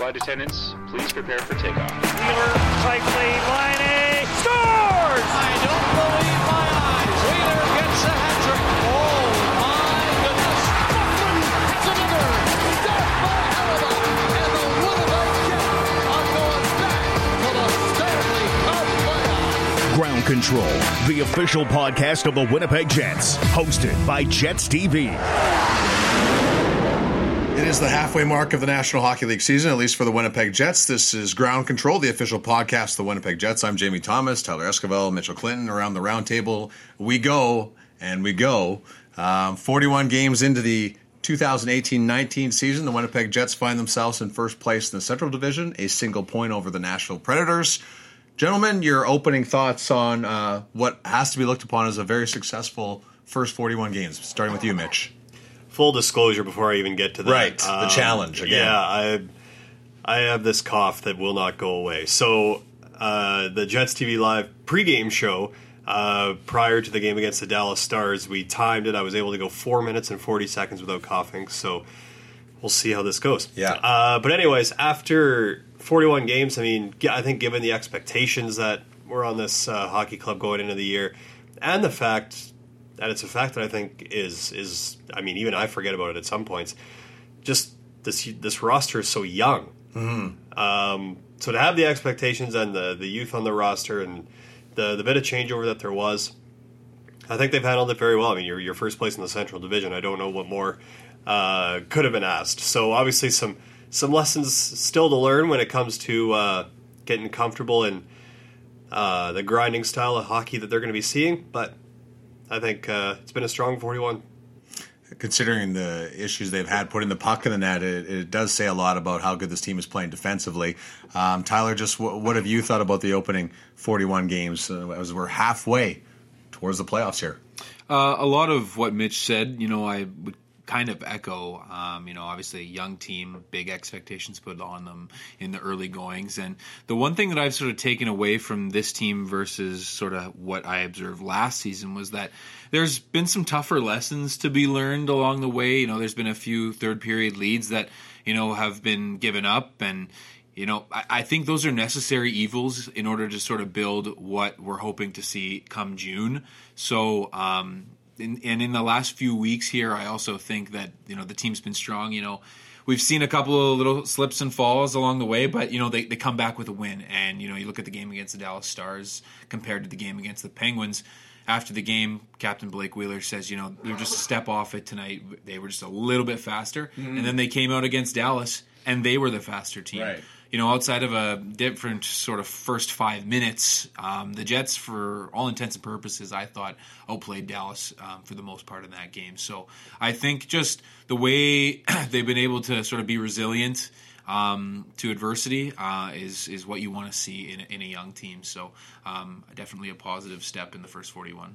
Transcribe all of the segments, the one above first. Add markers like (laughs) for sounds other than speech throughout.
Flight attendants, please prepare for takeoff. Wheeler, cycling, line A, scores! I don't believe my eyes. Wheeler gets a hat trick. Oh my goodness. Buckland has another. Death by Alaba. And the Winnipeg Jets are going back to the Stanley Cup playoffs. Ground Control, the official podcast of the Winnipeg Jets, hosted by Jets TV. It is the halfway mark of the National Hockey League season, at least for the Winnipeg Jets. This is Ground Control, the official podcast of the Winnipeg Jets. I'm Jamie Thomas, Tyler Esquivel, Mitchell Clinton. Around the round table, we go and we go. Um, 41 games into the 2018-19 season, the Winnipeg Jets find themselves in first place in the Central Division, a single point over the Nashville Predators. Gentlemen, your opening thoughts on uh, what has to be looked upon as a very successful first 41 games, starting with you, Mitch. Full disclosure before I even get to that. Right, the challenge again. Yeah, I I have this cough that will not go away. So uh, the Jets TV Live pregame show uh, prior to the game against the Dallas Stars, we timed it. I was able to go four minutes and forty seconds without coughing. So we'll see how this goes. Yeah. Uh, but anyways, after forty-one games, I mean, I think given the expectations that were on this uh, hockey club going into the year, and the fact that it's a fact that I think is is I mean even I forget about it at some points. Just this this roster is so young. Um, so to have the expectations and the the youth on the roster and the the bit of changeover that there was, I think they've handled it very well. I mean, you're your first place in the Central Division. I don't know what more uh, could have been asked. So obviously some some lessons still to learn when it comes to uh, getting comfortable in uh, the grinding style of hockey that they're going to be seeing. But I think uh, it's been a strong 41. considering the issues they've had putting the puck in the net, it, it does say a lot about how good this team is playing defensively. Um, Tyler, just w- what have you thought about the opening 41 games uh, as we're halfway towards the playoffs here? Uh, a lot of what Mitch said, you know, I would kind of echo. Um, you know, obviously a young team, big expectations put on them in the early goings. And the one thing that I've sort of taken away from this team versus sort of what I observed last season was that there's been some tougher lessons to be learned along the way. You know, there's been a few third period leads that, you know, have been given up and you know, I, think those are necessary evils in order to sort of build what we're hoping to see come June. So, um, in, and in the last few weeks here, I also think that you know the team's been strong. You know, we've seen a couple of little slips and falls along the way, but you know they, they come back with a win. And you know, you look at the game against the Dallas Stars compared to the game against the Penguins. After the game, Captain Blake Wheeler says, you know, they were just a step off it tonight. They were just a little bit faster, mm-hmm. and then they came out against Dallas, and they were the faster team Right. You know, outside of a different sort of first five minutes, um, the Jets, for all intents and purposes, I thought outplayed Dallas um, for the most part in that game. So I think just the way (clears throat) they've been able to sort of be resilient um, to adversity uh, is is what you want to see in, in a young team. So um, definitely a positive step in the first 41.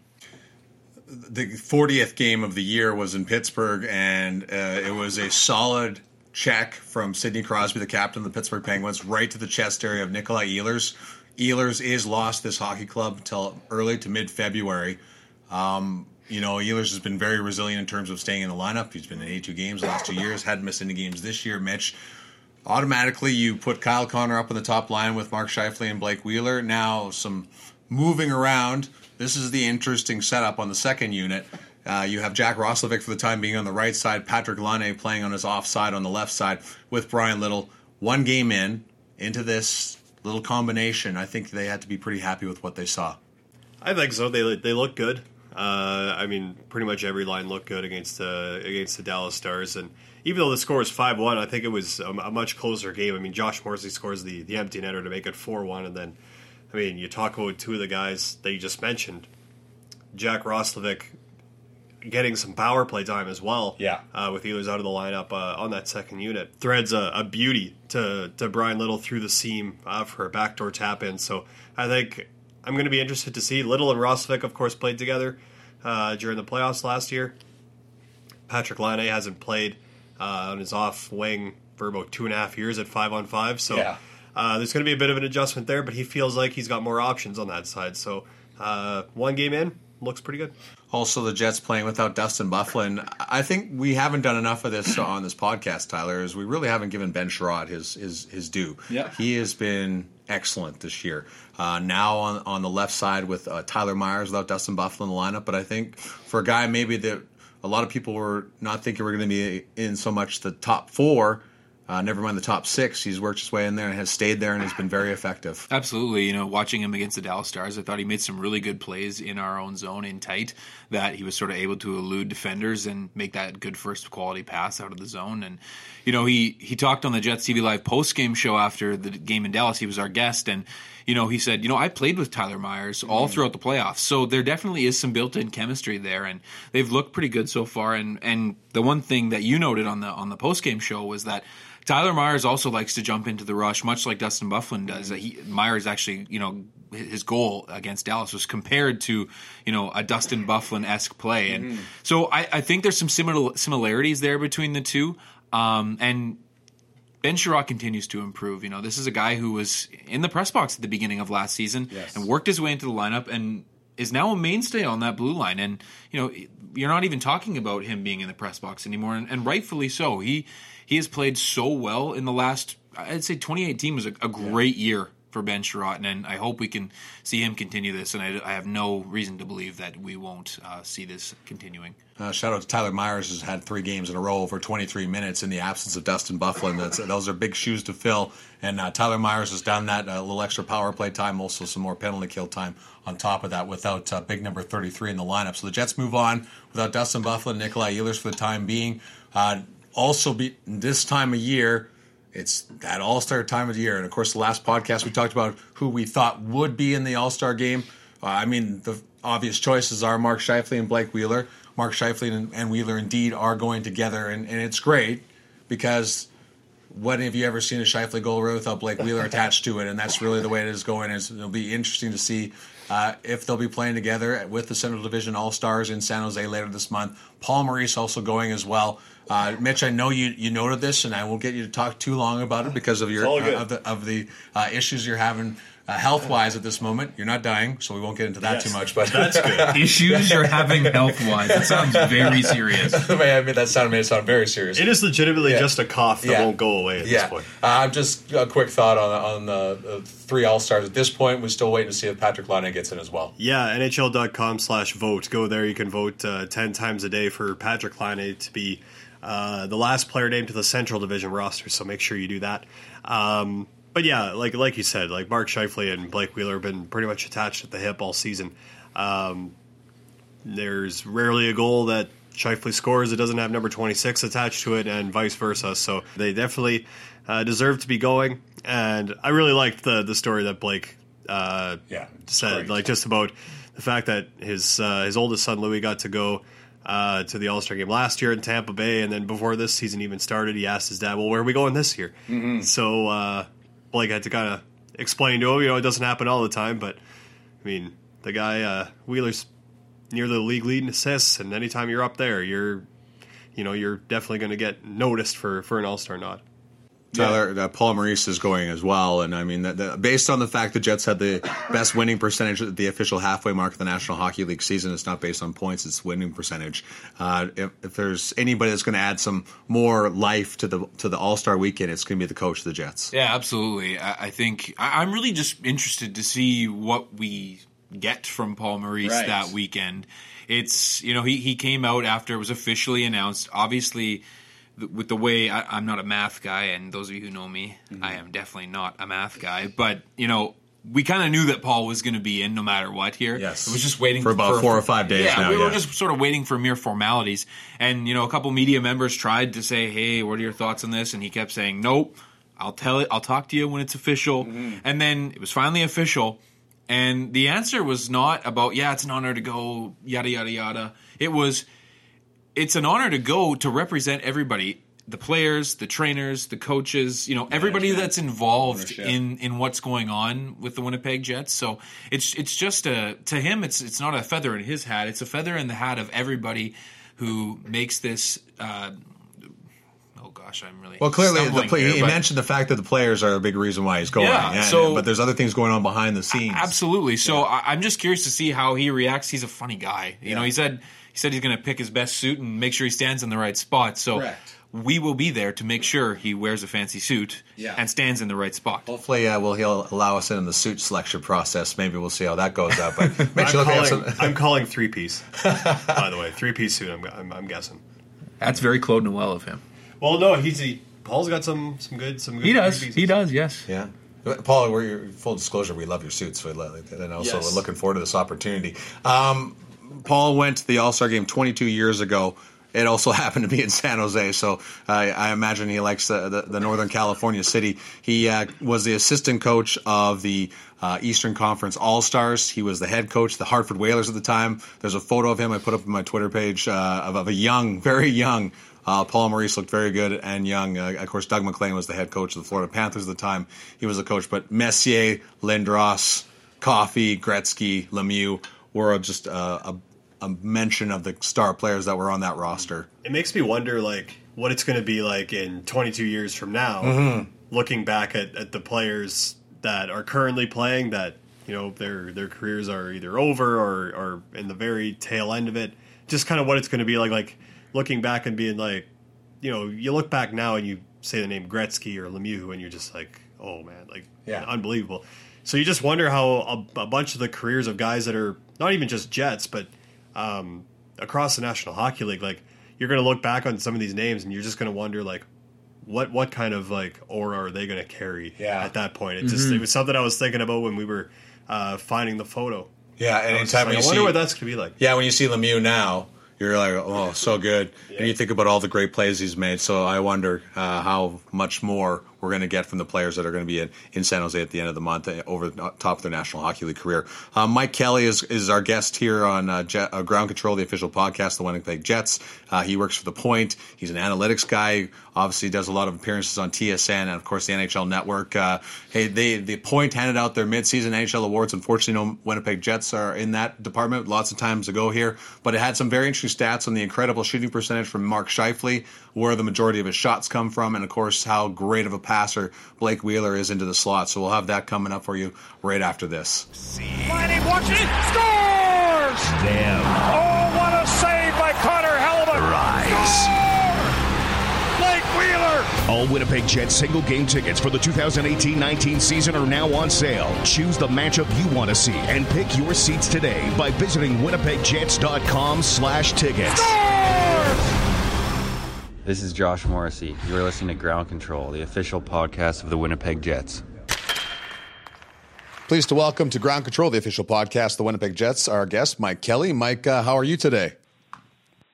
The 40th game of the year was in Pittsburgh, and uh, it was a solid check from Sidney Crosby, the captain of the Pittsburgh Penguins, right to the chest area of Nikolai Ehlers. Ehlers is lost this hockey club until early to mid February. Um, you know, Ehlers has been very resilient in terms of staying in the lineup. He's been in 82 games the last two years, hadn't missed any games this year. Mitch, automatically you put Kyle Connor up on the top line with Mark Scheifele and Blake Wheeler. Now some moving around. This is the interesting setup on the second unit. Uh, you have Jack Roslovic for the time being on the right side, Patrick Laine playing on his offside on the left side with Bryan Little. One game in into this little combination, I think they had to be pretty happy with what they saw. I think so. They they look good. Uh, I mean, pretty much every line looked good against uh, against the Dallas Stars, and even though the score was five one, I think it was a, a much closer game. I mean, Josh Morrissey scores the the empty netter to make it four one, and then, I mean, you talk about two of the guys that you just mentioned, Jack Roslovic getting some power play time as well. Yeah. uh, with Ehlers out of the lineup uh, on that second unit, threads a, a beauty to to Bryan Little through the seam uh, for a backdoor tap in. So I think I'm going to be interested to see Little and Roslovic, of course, played together uh, during the playoffs last year. Patrick Laine hasn't played uh, on his off wing for about two and a half years at five on five. So Yeah. uh, there's going to be a bit of an adjustment there, but he feels like he's got more options on that side. So uh, one game in, looks pretty good. Also, the Jets playing without Dustin Byfuglien. I think we haven't done enough of this on this podcast, Tyler. Is we really haven't given Ben Chiarot his his his due. Yeah. he has been excellent this year. Uh, now on on the left side with uh, Tyler Myers without Dustin Byfuglien in the lineup, but I think for a guy maybe that a lot of people were not thinking we're going to be in so much the top four. Uh, never mind the top six. He's worked his way in there and has stayed there and has been very effective. Absolutely. You know, watching him against the Dallas Stars, I thought he made some really good plays in our own zone in tight that he was sort of able to elude defenders and make that good first quality pass out of the zone. And, you know, he, he talked on the Jets TV Live post game show after the game in Dallas. He was our guest. And, you know, he said, you know, I played with Tyler Myers all throughout the playoffs. So there definitely is some built in chemistry there. And they've looked pretty good so far. And, and the one thing that you noted on the, on the post game show was that Tyler Myers also likes to jump into the rush, much like Dustin Byfuglien does. He, Myers actually, you know, his goal against Dallas was compared to, you know, a Dustin Byfuglien esque play, and so I, I think there's some similar similarities there between the two. Um, and Ben Chiarot continues to improve. You know, this is a guy who was in the press box at the beginning of last season Yes. and worked his way into the lineup and is now a mainstay on that blue line. And you know, you're not even talking about him being in the press box anymore, and, and rightfully so. He he has played so well in the last. I'd say 2018 was a, a great year for Ben Chiarot, and I hope we can see him continue this. And I, I have no reason to believe that we won't uh, see this continuing. Uh, shout out to Tyler Myers, who's had three games in a row over 23 minutes in the absence of Dustin Byfuglien. That's, those are big shoes to fill. And uh, Tyler Myers has done that. A little extra power play time, also some more penalty kill time on top of that without uh, big number 33 in the lineup. So the Jets move on without Dustin Byfuglien, Nikolai Ehlers for the time being. Uh, also, be, this time of year, it's that All Star time of the year, and of course, the last podcast we talked about who we thought would be in the All Star game. Uh, I mean, the obvious choices are Mark Scheifele and Blake Wheeler. Mark Scheifele and, and Wheeler indeed are going together, and, and it's great because when have you ever seen a Scheifele goal without Blake Wheeler (laughs) attached to it? And that's really the way it is going. It'll be interesting to see uh, if they'll be playing together with the Central Division All Stars in San Jose later this month. Paul Maurice also going as well. Uh, Mitch, I know you, you noted this, and I won't get you to talk too long about it because of your uh, of the of the uh, issues you're having uh, health wise at this moment. You're not dying, so we won't get into that Yes, too much. But That's good. (laughs) Issues you're having health wise. That sounds very serious. (laughs) I mean, that sound made it sound very serious. It is legitimately Yeah. just a cough that Yeah. won't go away at yeah. this point. Uh, just a quick thought on on the uh, three All Stars. At this point, we're still waiting to see if Patrick Laine gets in as well. Yeah, NHL.com slash vote. Go there. You can vote uh, 10 times a day for Patrick Laine to be uh, the last player named to the Central Division roster, so make sure you do that. Um, but yeah, like like you said, like Mark Scheifele and Blake Wheeler have been pretty much attached at the hip all season. Um, there's rarely a goal that Scheifele scores that doesn't have number 26 attached to it, and vice versa. So they definitely uh, deserve to be going. And I really liked the the story that Blake uh, Yeah, said, great. like just about the fact that his uh, his oldest son Louis got to go uh, to the All Star game last year in Tampa Bay, and then before this season even started, he asked his dad, "Well, where are we going this year?" Mm-hmm. So uh, Blake had to kind of explain to him, you know, it doesn't happen all the time, but I mean, the guy uh, Wheeler's near the league lead in assists, and anytime you're up there, you're you know you're definitely going to get noticed for for an All Star nod. Tyler, uh, Paul Maurice is going as well, and I mean, that, that, based on the fact the Jets had the best winning percentage at the official halfway mark of the National Hockey League season, it's not based on points; it's winning percentage. Uh, if, if there's anybody that's going to add some more life to the to the All Star weekend, it's going to be the coach of the Jets. Yeah, absolutely. I, I think I, I'm really just interested to see what we get from Paul Maurice Right. that weekend. It's you know he he came out after it was officially announced. Obviously, th- with the way I, I'm not a math guy, and those of you who know me, I am definitely not a math guy. But you know. We kind of knew that Paul was going to be in no matter what here. Yes. It was just waiting For about four or five days Yeah, now, we were just sort of waiting for mere formalities. And you know, a couple media members tried to say, "Hey, what are your thoughts on this?" And he kept saying, "Nope, I'll tell it. I'll talk to you when it's official." Mm-hmm. And then it was finally official, and the answer was not about, "Yeah, it's an honor to go," yada yada yada. It was, "It's an honor to go to represent everybody." The players, the trainers, the coaches, you know, everybody that's involved in in what's going on with the Winnipeg Jets. So it's it's just a to him it's it's not a feather in his hat. It's a feather in the hat of everybody who makes this uh, gosh, I'm really Well, clearly, the play, here, he but- mentioned the fact that the players are a big reason why he's going. Yeah, and- so- but there's other things going on behind the scenes. Absolutely. So I, I'm just curious to see how he reacts. He's a funny guy. You know, he said he said he's going to pick his best suit and make sure he stands in the right spot. So Correct. we will be there to make sure he wears a fancy suit Yeah. and stands in the right spot. Hopefully, uh, will he'll allow us in the suit selection process. Maybe we'll see how that goes out. But (laughs) I'm Mitch, look, we have calling, some- I'm calling three piece. (laughs) by the way, three piece suit. I'm, I'm, I'm guessing. That's very Claude Noel of him. Well, no, he's he, Paul's got some some good some good. He does. three-pieces. He does. Yes. Yeah. Paul, we're full disclosure, we love your suits, so we love it. and also Yes. we're looking forward to this opportunity. Um, Paul went to the All Star game 22 years ago. It also (laughs) happened to be in San Jose, so I, I imagine he likes the, the, the Northern California city. He uh, was the assistant coach of the uh, Eastern Conference All Stars. He was the head coach the Hartford Whalers at the time. There's a photo of him I put up on my Twitter page uh, of, of a young, very young uh, Paul Maurice looked very good and young. Uh, of course, Doug MacLean was the head coach of the Florida Panthers at the time. He was the coach, but Messier, Lindros, Coffey, Gretzky, Lemieux were just uh, a, a mention of the star players that were on that roster. It makes me wonder, like, what it's going to be like in 22 years from now, Mm-hmm. looking back at, at the players that are currently playing that you know their their careers are either over or or in the very tail end of it. Just kind of what it's going to be like, like looking back and being like, you know, you look back now and you say the name Gretzky or Lemieux, and you're just like, oh man, like, Yeah. unbelievable. So you just wonder how a, a bunch of the careers of guys that are not even just Jets, but um, across the National Hockey League, like you're going to look back on some of these names and you're just going to wonder, like, what what kind of like aura are they going to carry Yeah. at that point? It just it was something I was thinking about when we were uh, finding the photo. Yeah, and I, was anytime like, you I wonder see, what that's going to be like. yeah, when you see Lemieux now, you're like, oh, so good, and you think about all the great plays he's made. So I wonder uh, how much more we're going to get from the players that are going to be in, in San Jose at the end of the month uh, over the top of their National Hockey League career. Uh, Mike Kelly is is our guest here on uh, Jet, uh, Ground Control, the official podcast, the Winnipeg Jets. Uh, he works for the Point. He's an analytics guy. Obviously, does a lot of appearances on TSN and of course the NHL Network. Uh, hey, they the Point handed out their midseason NHL awards. Unfortunately, no Winnipeg Jets are in that department. Lots of times to go here, but it had some very interesting stats on the incredible shooting percentage from Mark Scheifele, where the majority of his shots come from, and of course how great of a passer Blake Wheeler is into the slot. So we'll have that coming up for you right after this. Liney walks it, scores! Them Oh, what a save by Connor Hellebuyck! rise. Blake Wheeler! All Winnipeg Jets single game tickets for the 2018-19 season are now on sale. Choose the matchup you want to see and pick your seats today by visiting winnipegjets.com slash tickets. This is Josh Morrissey. You're listening to Ground Control, the official podcast of the Winnipeg Jets. Pleased to welcome to Ground Control, the official podcast, of the Winnipeg Jets, our guest, Mike Kelly. Mike, uh, how are you today?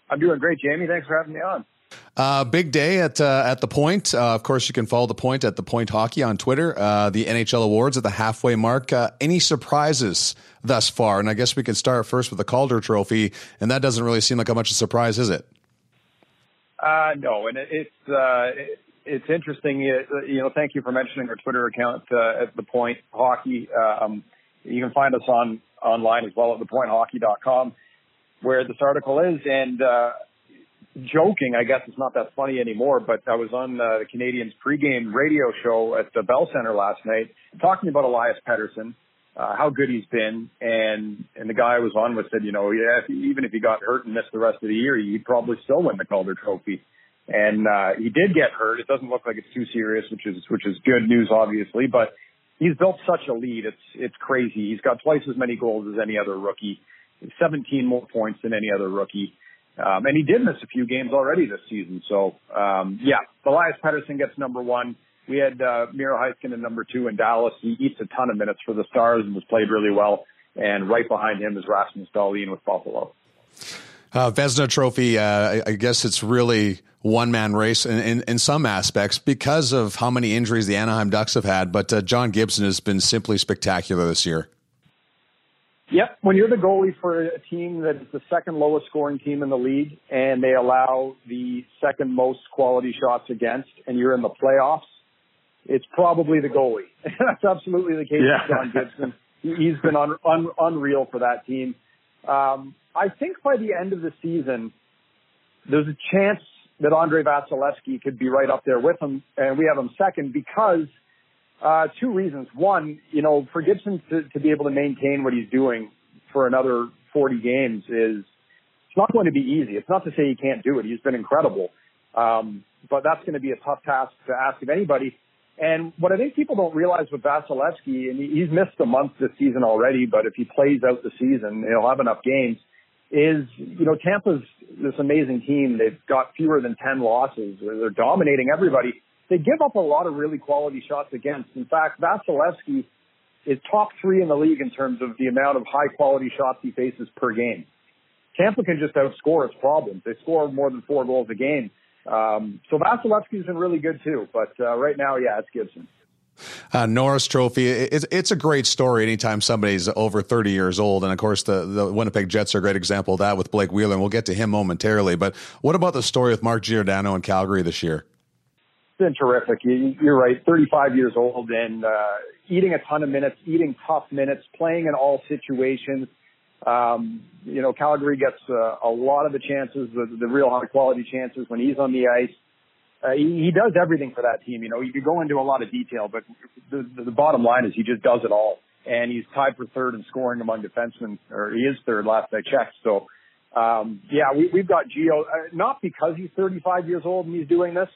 I'm doing great, Jamie. Thanks for having me on. Uh, big day at uh, at the Point. Uh, of course, you can follow the Point at the Point Hockey on Twitter. Uh, the NHL awards at the halfway mark. Uh, any surprises thus far? And I guess we can start first with the Calder Trophy, and that doesn't really seem like a much of a surprise, is it? Uh, no, and it, it's uh, it, it's interesting. You, you know, thank you for mentioning our Twitter account uh, at the Point Hockey. Um, you can find us on online as well at thepointhockey.com, where this article is. And uh, joking, I guess it's not that funny anymore. But I was on uh, the Canadiens pregame radio show at the Bell Center last night, talking about Elias Pettersson. Uh, how good he's been, and and the guy I was on with said, you know, yeah, if, even if he got hurt and missed the rest of the year, he'd probably still win the Calder Trophy. And uh, he did get hurt. It doesn't look like it's too serious, which is which is good news, obviously. But he's built such a lead. It's it's crazy. He's got twice as many goals as any other rookie, 17 more points than any other rookie. Um, and he did miss a few games already this season. So um, yeah, Elias Pettersson gets number one. We had uh, Miro Heiskanen number two in Dallas. He eats a ton of minutes for the Stars and was played really well. And right behind him is Rasmus Dahlin with Buffalo. Uh, Vezina Trophy, uh, I, I guess it's really one man race in, in, in, some aspects because of how many injuries the Anaheim Ducks have had. But uh, John Gibson has been simply spectacular this year. Yep. When you're the goalie for a team that is the second lowest scoring team in the league and they allow the second most quality shots against and you're in the playoffs, it's probably the goalie. (laughs) That's absolutely the case Yeah. with John Gibson. He- He's been un, un, unreal for that team. Um, I think by the end of the season, there's a chance that Andrei Vasilevskiy could be right up there with him, and we have him second because uh, two reasons. One, you know, for Gibson to, to be able to maintain what he's doing for another 40 games is it's not going to be easy. It's not to say he can't do it. He's been incredible, um, but that's going to be a tough task to ask of anybody. And what I think people don't realize with Vasilevskiy, and he's missed a month this season already, but if he plays out the season, he'll have enough games. Is you know Tampa's this amazing team. They've got fewer than ten losses. They're dominating everybody. They give up a lot of really quality shots against. In fact, Vasilevskiy is top three in the league in terms of the amount of high quality shots he faces per game. Tampa can just outscore its problems. They score more than four goals a game. Um, so Vasilevskiy's been really good too, but uh, right now, yeah, it's Gibson. Uh, Norris Trophy. It's, it's a great story anytime somebody's over 30 years old. And of course, the, the Winnipeg Jets are a great example of that with Blake Wheeler. And we'll get to him momentarily. But what about the story with Mark Giordano in Calgary this year? It's been terrific. You're right. 35 years old and uh, eating a ton of minutes, eating tough minutes, playing in all situations. Um, you know, Calgary gets uh, a lot of the chances, the, the real high quality chances when he's on the ice. Uh, he, he does everything for that team. You know, you could go into a lot of detail, but the, the, the bottom line is he just does it all. And he's tied for third in scoring among defensemen, or he is third last I checked. So, um, yeah, we, we've got Gio, uh, not because he's 35 years old and he's doing this.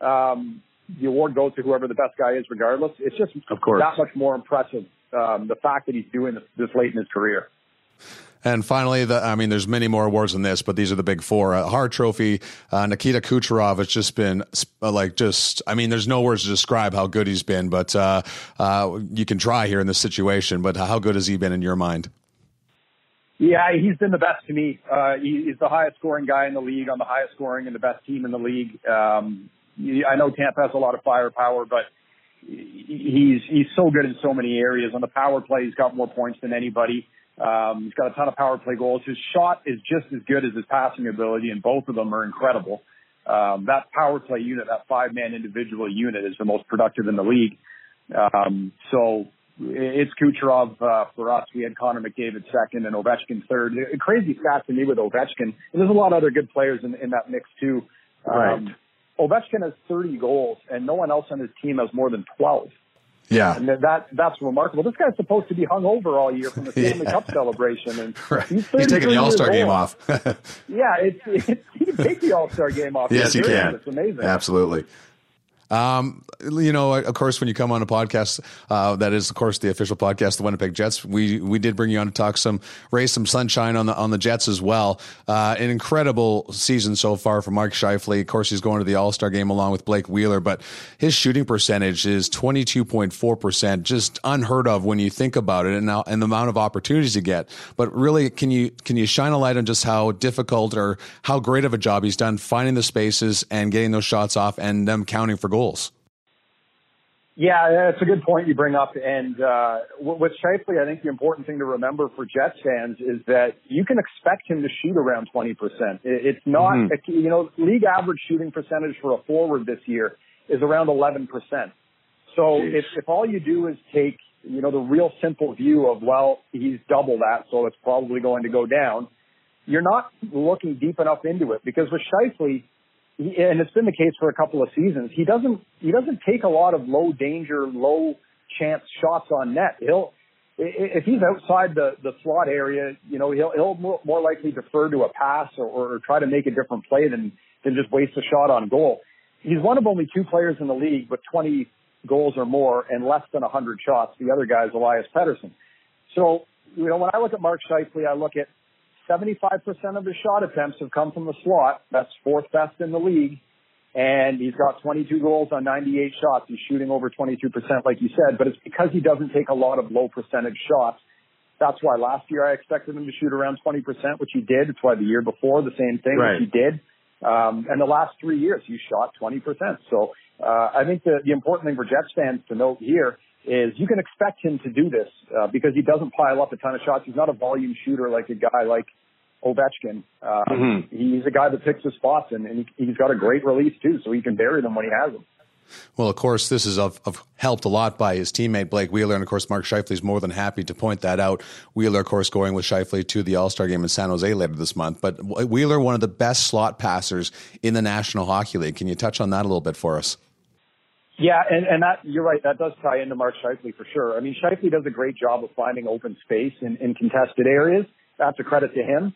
Um, the award goes to whoever the best guy is regardless. It's just of course. that much more impressive, um, the fact that he's doing this, this late in his career. And finally, the, I mean, there's many more awards than this, but these are the big four. Uh, Hart Trophy, uh, Nikita Kucherov has just been uh, like just. I mean, there's no words to describe how good he's been, but uh, uh, you can try here in this situation. But how good has he been in your mind? Yeah, he's been the best to me. Uh, he, he's the highest scoring guy in the league on the highest scoring and the best team in the league. Um, I know Tampa has a lot of firepower, but he's he's so good in so many areas. On the power play, he's got more points than anybody. Um, he's got a ton of power play goals. His shot is just as good as his passing ability, and both of them are incredible. Um, that power play unit, that five man individual unit, is the most productive in the league. Um, so it's Kucherov uh, for us. We had Connor McDavid second and Ovechkin third. Crazy stats to me with Ovechkin. And there's a lot of other good players in, in that mix too. Right. Um, Ovechkin has 30 goals, and no one else on his team has more than 12. Yeah, and that that's remarkable. This guy's supposed to be hung over all year from the (laughs) Stanley Yeah. Cup celebration, and (laughs) right. he's, He's taking the All Star game off. (laughs) Yeah, it's, it's he can take the All Star game off. yes, he can. It's amazing. Absolutely. Um, you know, of course, when you come on a podcast, uh, that is, of course, the official podcast, the Winnipeg Jets. We we did bring you on to talk some, raise some sunshine on the on the Jets as well. Uh, an incredible season so far for Mark Scheifele. Of course, he's going to the All Star game along with Blake Wheeler, but his shooting percentage is twenty two point four percent, just unheard of when you think about it, and now and the amount of opportunities you get. But really, can you can you shine a light on just how difficult or how great of a job he's done finding the spaces and getting those shots off and them counting for goals? Yeah, that's a good point you bring up. And uh, with Scheifele, I think the important thing to remember for Jets fans is that you can expect him to shoot around 20%. It's not, Mhm. you know, league average shooting percentage for a forward this year is around 11%. So if, if all you do is take, you know, the real simple view of, well, he's double that, so it's probably going to go down, you're not looking deep enough into it because with Scheifele, and it's been the case for a couple of seasons. He doesn't he doesn't take a lot of low danger, low chance shots on net. He'll if he's outside the the slot area, you know he'll he'll more, more likely defer to a pass or, or try to make a different play than than just waste a shot on goal. He's one of only two players in the league with 20 goals or more and less than 100 shots. The other guy is Elias Pettersson. So you know when I look at Mark Scheifele, I look at 75% of his shot attempts have come from the slot. That's fourth best in the league. And he's got 22 goals on 98 shots. He's shooting over 22%, like you said, but it's because he doesn't take a lot of low percentage shots. That's why last year I expected him to shoot around 20%, which he did. It's why the year before the same thing, Right. which he did. Um, and the last three years he shot 20%. So, uh, I think the, the important thing for Jets fans to note here is you can expect him to do this, uh, because he doesn't pile up a ton of shots. He's not a volume shooter like a guy like Ovechkin. Uh, Mhm. He's a guy that picks his spots and, and he, he's got a great release too, so he can bury them when he has them. Well, of course, this is of, of helped a lot by his teammate Blake Wheeler, and of course, Mark Scheifele is more than happy to point that out. Wheeler, of course, going with Scheifele to the All Star game in San Jose later this month. But Wheeler, one of the best slot passers in the National Hockey League. Can you touch on that a little bit for us? Yeah, and, and that you're right. That does tie into Mark Scheifele for sure. I mean, Scheifele does a great job of finding open space in, in contested areas. That's a credit to him.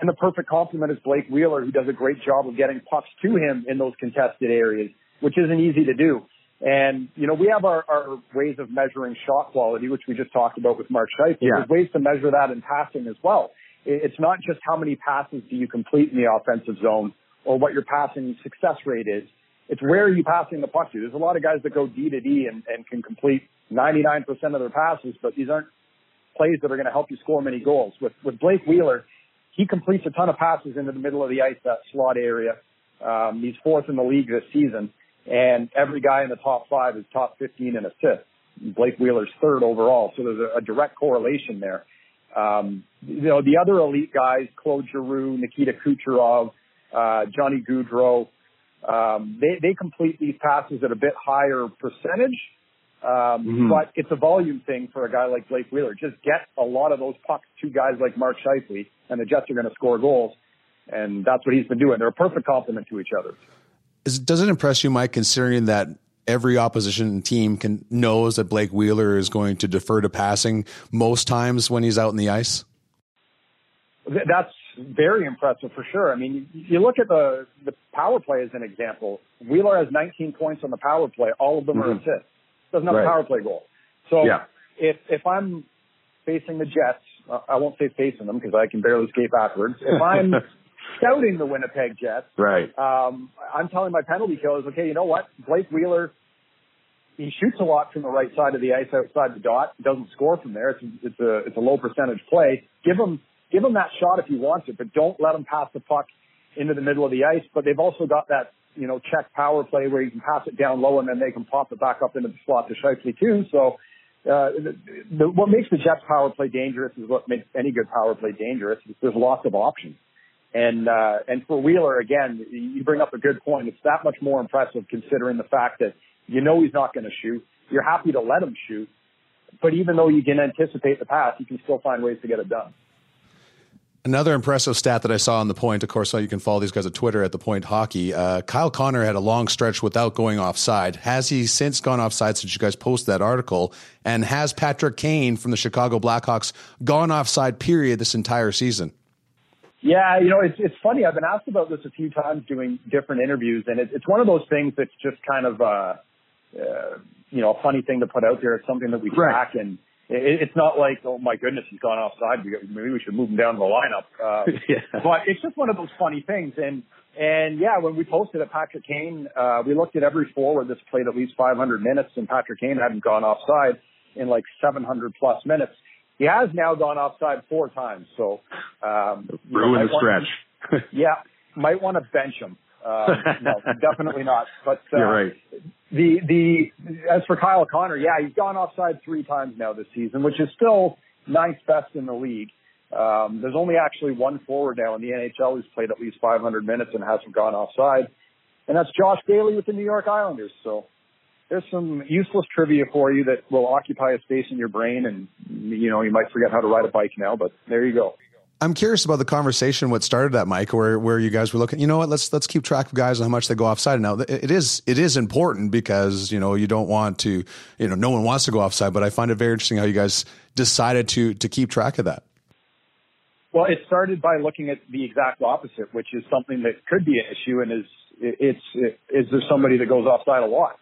And the perfect complement is Blake Wheeler, who does a great job of getting pucks to him in those contested areas, which isn't easy to do. And, you know, we have our, our ways of measuring shot quality, which we just talked about with Mark Scheifele. Yeah. There's ways to measure that in passing as well. It's not just how many passes do you complete in the offensive zone or what your passing success rate is. It's where are you passing the puck to. There's a lot of guys that go D to D and, and can complete 99% of their passes, but these aren't plays that are going to help you score many goals. With, with Blake Wheeler, he completes a ton of passes into the middle of the ice, that slot area. Um, he's fourth in the league this season, and every guy in the top five is top 15 in assists. Blake Wheeler's third overall, so there's a, a direct correlation there. Um, you know, the other elite guys, Claude Giroux, Nikita Kucherov, uh, Johnny Gaudreau, um, they, they complete these passes at a bit higher percentage, um, mm-hmm. but it's a volume thing for a guy like Blake Wheeler. Just get a lot of those pucks to guys like Mark Scheifele, and the Jets are going to score goals. And that's what he's been doing. They're a perfect complement to each other. Is, does it impress you, Mike, considering that every opposition team can knows that Blake Wheeler is going to defer to passing most times when he's out in the ice? That's very impressive for sure. I mean, you look at the the power play as an example. Wheeler has 19 points on the power play. All of them mm-hmm. are assists. Doesn't have right. a power play goal. So yeah. if if I'm facing the Jets, I won't say facing them because I can barely skate backwards. If I'm (laughs) scouting the Winnipeg Jets, right? Um, I'm telling my penalty killers, okay, you know what? Blake Wheeler, he shoots a lot from the right side of the ice outside the dot. Doesn't score from there. It's it's a it's a low percentage play. Give him give him that shot if he wants it, but don't let him pass the puck into the middle of the ice. But they've also got that you know check power play where you can pass it down low and then they can pop it back up into the slot to Scheifele too. So. Uh, the, the, what makes the Jets power play dangerous is what makes any good power play dangerous. There's lots of options. And uh, and for Wheeler, again, you bring up a good point. It's that much more impressive considering the fact that you know he's not going to shoot. You're happy to let him shoot, but even though you can anticipate the pass, you can still find ways to get it done. Another impressive stat that I saw on the point, of course, you can follow these guys at Twitter at the Point Hockey. Uh, Kyle Connor had a long stretch without going offside. Has he since gone offside since you guys posted that article? And has Patrick Kane from the Chicago Blackhawks gone offside? Period this entire season. Yeah, you know, it's it's funny. I've been asked about this a few times doing different interviews, and it, it's one of those things that's just kind of, uh, uh, you know, a funny thing to put out there. It's something that we track, right. and it, it's not like, oh my goodness, he's gone offside. Maybe we should move him down to the lineup. Uh, (laughs) yeah. But it's just one of those funny things, and and yeah, when we posted at Patrick Kane, uh, we looked at every forward that's played at least 500 minutes, and Patrick Kane hadn't gone offside in like 700 plus minutes. He has now gone offside four times, so um, ruin the stretch. (laughs) yeah, might want to bench him. Uh, no, (laughs) definitely not. But uh, You're right. The the as for Kyle Connor, yeah, he's gone offside three times now this season, which is still ninth best in the league. Um, there's only actually one forward now in the NHL who's played at least 500 minutes and hasn't gone offside, and that's Josh Bailey with the New York Islanders. So there's some useless trivia for you that will occupy a space in your brain, and you know you might forget how to ride a bike now. But there you go. I'm curious about the conversation. What started that, Mike? Where where you guys were looking? You know what? Let's let's keep track of guys and how much they go offside. Now it is it is important because you know you don't want to you know no one wants to go offside. But I find it very interesting how you guys decided to to keep track of that. Well, it started by looking at the exact opposite, which is something that could be an issue, and is it's it, is there somebody that goes offside a lot?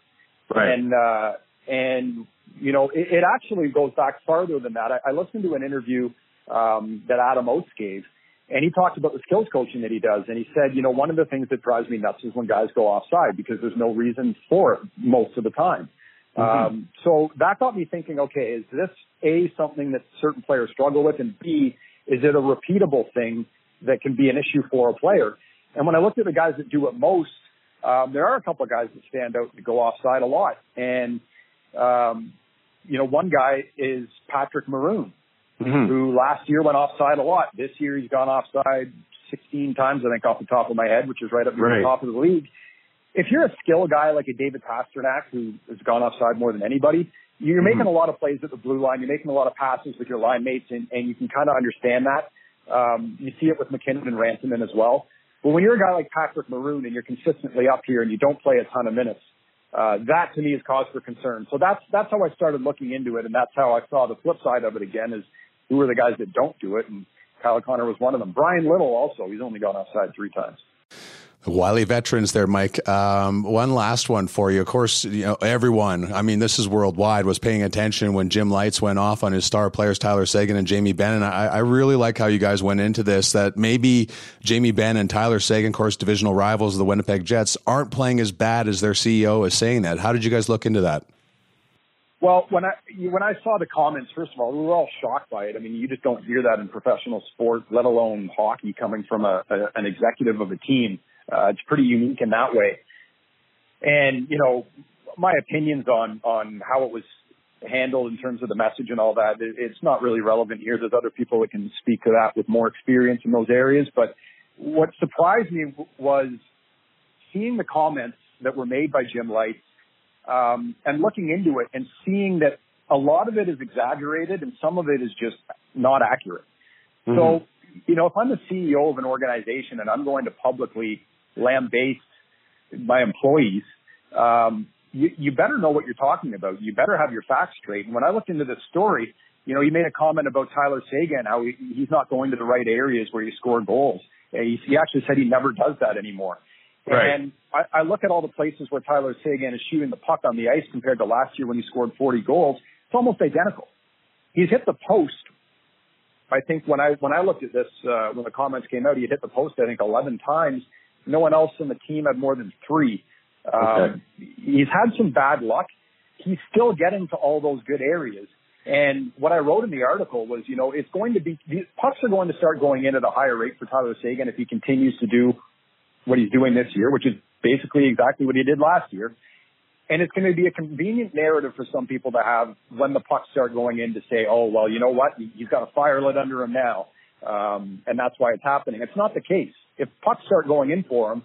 Right. And, uh, and, you know, it, it actually goes back farther than that. I, I listened to an interview, um, that Adam Oates gave, and he talked about the skills coaching that he does. And he said, you know, one of the things that drives me nuts is when guys go offside because there's no reason for it most of the time. Mm-hmm. Um, so that got me thinking, okay, is this A, something that certain players struggle with? And B, is it a repeatable thing that can be an issue for a player? And when I looked at the guys that do it most, um, there are a couple of guys that stand out to go offside a lot. And, um, you know, one guy is Patrick Maroon, mm-hmm. who last year went offside a lot. This year he's gone offside 16 times, I think, off the top of my head, which is right up near right. the top of the league. if you're a skill guy like a David Pastrnak who has gone offside more than anybody, you're Mm-hmm. making a lot of plays at the blue line. You're making a lot of passes with your line mates, and, and you can kind of understand that. Um, you see it with MacKinnon and Rantanen as well. But when you're a guy like Patrick Maroon and you're consistently up here and you don't play a ton of minutes, uh, that to me is cause for concern. So that's that's how I started looking into it, and that's how I saw the flip side of it again is who are the guys that don't do it, and Kyle Connor was one of them. Bryan Little also, he's only gone offside three times. Wily veterans there, Mike. Um, one last one for you. Of course, you know everyone. I mean, this is worldwide. Was paying attention when Jim Lites went off on his star players Tyler Seguin and Jamie Benn. And I, I really like how you guys went into this. That maybe Jamie Benn and Tyler Seguin, of course, divisional rivals of the Winnipeg Jets, aren't playing as bad as their CEO is saying that. How did you guys look into that? Well, when I when I saw the comments, first of all, we were all shocked by it. I mean, you just don't hear that in professional sport, let alone hockey, coming from a, a an executive of a team. Uh, it's pretty unique in that way. And you know, my opinions on on how it was handled in terms of the message and all that, it, it's not really relevant here. There's other people that can speak to that with more experience in those areas. But what surprised me was seeing the comments that were made by Jim Lites um, and looking into it and seeing that a lot of it is exaggerated and some of it is just not accurate. So, you know, if I'm the CEO of an organization and I'm going to publicly lambaste my employees, um, you, you better know what you're talking about. You better have your facts straight. And when I looked into this story, you know, he made a comment about Tyler Seguin, how he, he's not going to the right areas where he scored goals. He, he actually said he never does that anymore. Right. And I, I look at all the places where Tyler Seguin is shooting the puck on the ice compared to last year when he scored 40 goals. It's almost identical. He's hit the post. I think when I when I looked at this uh, when the comments came out, he had hit the post I think 11 times. No one else on the team had more than three. Um, He's had some bad luck. He's still getting to all those good areas. And what I wrote in the article was, you know, it's going to be these pucks are going to start going in at a higher rate for Tyler Seguin if he continues to do what he's doing this year, which is basically exactly what he did last year. And it's going to be a convenient narrative for some people to have when the pucks start going in to say, oh, well, you know what? He's got a fire lit under him now. Um, and that's why it's happening. It's not the case. If pucks start going in for him,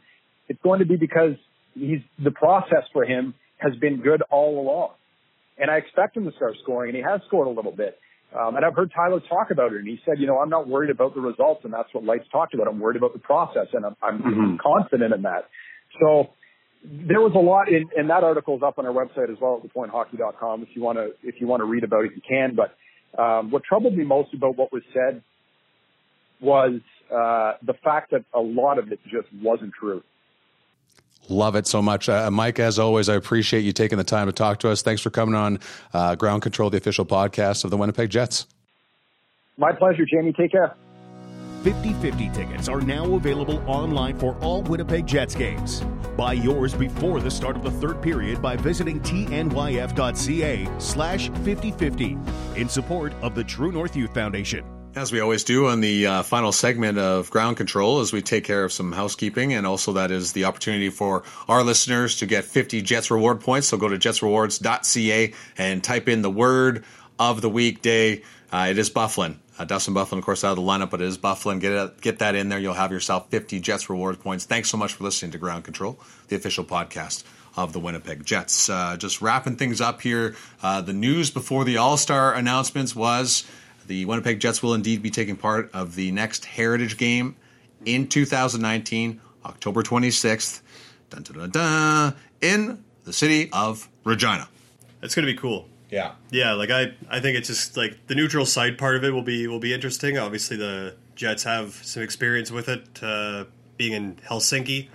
it's going to be because he's, the process for him has been good all along. And I expect him to start scoring, and he has scored a little bit. Um, and I've heard Tyler talk about it, and he said, you know, I'm not worried about the results, and that's what Lites talked about. I'm worried about the process, and I'm, I'm Mhm. confident in that. So there was a lot in, and that article is up on our website as well at thepointhockey.com. If you want to, if you want to read about it, you can. But um, what troubled me most about what was said was uh, the fact that a lot of it just wasn't true. Love it so much. Uh, Mike, as always, I appreciate you taking the time to talk to us. Thanks for coming on uh, Ground Control, the official podcast of the Winnipeg Jets. My pleasure, Jamie. Take care. 50 50 tickets are now available online for all Winnipeg Jets games. Buy yours before the start of the third period by visiting tnyf.ca slash 5050 in support of the True North Youth Foundation. As we always do on the uh, final segment of Ground Control, as we take care of some housekeeping, and also that is the opportunity for our listeners to get 50 Jets reward points. So go to jetsrewards.ca and type in the word of the weekday. Uh, it is Byfuglien. Uh, Dustin Byfuglien, of course, out of the lineup, but it is Byfuglien. Get it, get that in there. You'll have yourself 50 Jets reward points. Thanks so much for listening to Ground Control, the official podcast of the Winnipeg Jets. Uh, just wrapping things up here. Uh, the news before the All Star announcements was the Winnipeg Jets will indeed be taking part of the next Heritage Game in 2019, October 26th, dun, dun, dun, dun, in the city of Regina. That's going to be cool. Yeah. Yeah, like I, I think it's just like the neutral side part of it will be will be interesting. Obviously, the Jets have some experience with it, uh, being in Helsinki.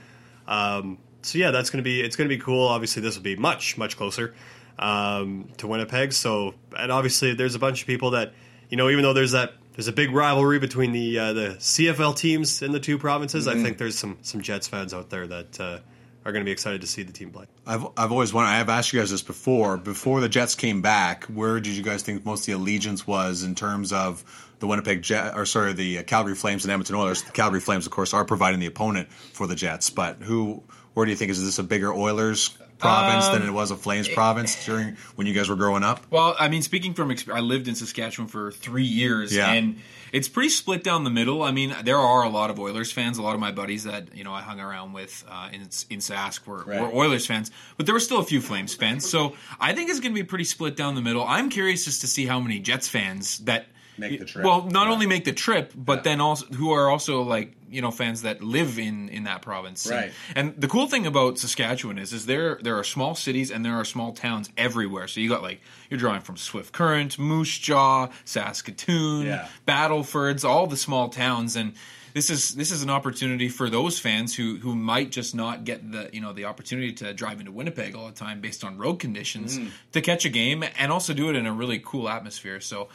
Um, so yeah, that's gonna be it's gonna be cool. Obviously, this will be much much closer um, to Winnipeg. So and obviously, there's a bunch of people that you know, even though there's that there's a big rivalry between the uh, the CFL teams in the two provinces. I Mhm. think there's some some Jets fans out there that uh, are going to be excited to see the team play. I've I've always wondered. I've asked you guys this before. Before the Jets came back, where did you guys think most of the allegiance was in terms of the Winnipeg Jet, or sorry, the uh, Calgary Flames and Edmonton Oilers? The Calgary Flames, of course, are providing the opponent for the Jets. But who, where do you think is this a bigger Oilers province Um, than it was a Flames province during when you guys were growing up? Well, I mean, speaking from exp- I lived in Saskatchewan for three years, Yeah. and it's pretty split down the middle. I mean, there are a lot of Oilers fans. A lot of my buddies that you know I hung around with uh, in in Sask were, Right. were Oilers fans, but there were still a few Flames fans. So I think it's going to be pretty split down the middle. I'm curious just to see how many Jets fans that Make the trip. Well, not only make the trip, but then also who are also like you know fans that live in in that province. And- Right. And, the cool thing about Saskatchewan is is there there are small cities and there are small towns everywhere. So you got like you're drawing from Swift Current, Moose Jaw, Saskatoon, Yeah. Battlefords, all the small towns and. This is this is an opportunity for those fans who who might just not get the you know the opportunity to drive into Winnipeg all the time based on road conditions Mm. to catch a game and also do it in a really cool atmosphere. So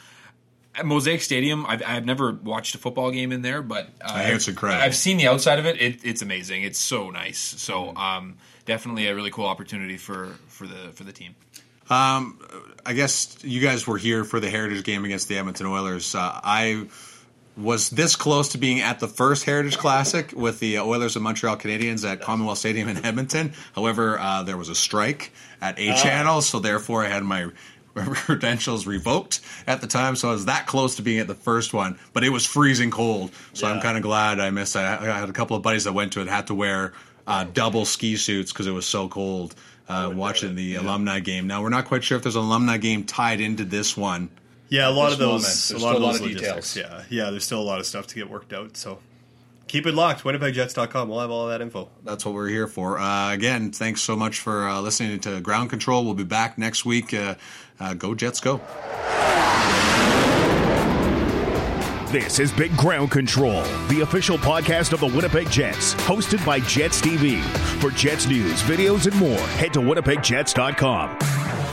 at Mosaic Stadium, I've, I've never watched a football game in there, but uh, I it's incredible. I've seen the outside of it. it it's amazing. It's so nice. So um, definitely a really cool opportunity for, for the for the team. Um, I guess you guys were here for the Heritage game against the Edmonton Oilers. Uh, I was this close to being at the first Heritage Classic with the Oilers and Montreal Canadiens at Commonwealth Stadium in Edmonton. However, uh, there was a strike at A Channel, so therefore I had my (laughs) credentials revoked at the time. So I was that close to being at the first one, but it was freezing cold. So I'm kind of glad I missed. I, I had a couple of buddies that went to it, had to wear uh, double ski suits because it was so cold. Uh, watching the alumni game. Now we're not quite sure if there's an alumni game tied into this one. Yeah, a lot this of those, a lot still of a lot those of logistics. details. Yeah, yeah. There's still a lot of stuff to get worked out. So keep it locked. WinnipegJets.com. We'll have all that info. That's what we're here for. Uh, again, thanks so much for uh, listening to Ground Control. We'll be back next week. Uh, uh, go Jets, go! This is Big Ground Control, the official podcast of the Winnipeg Jets, hosted by Jets TV. For Jets news, videos, and more, head to winnipegjets.com.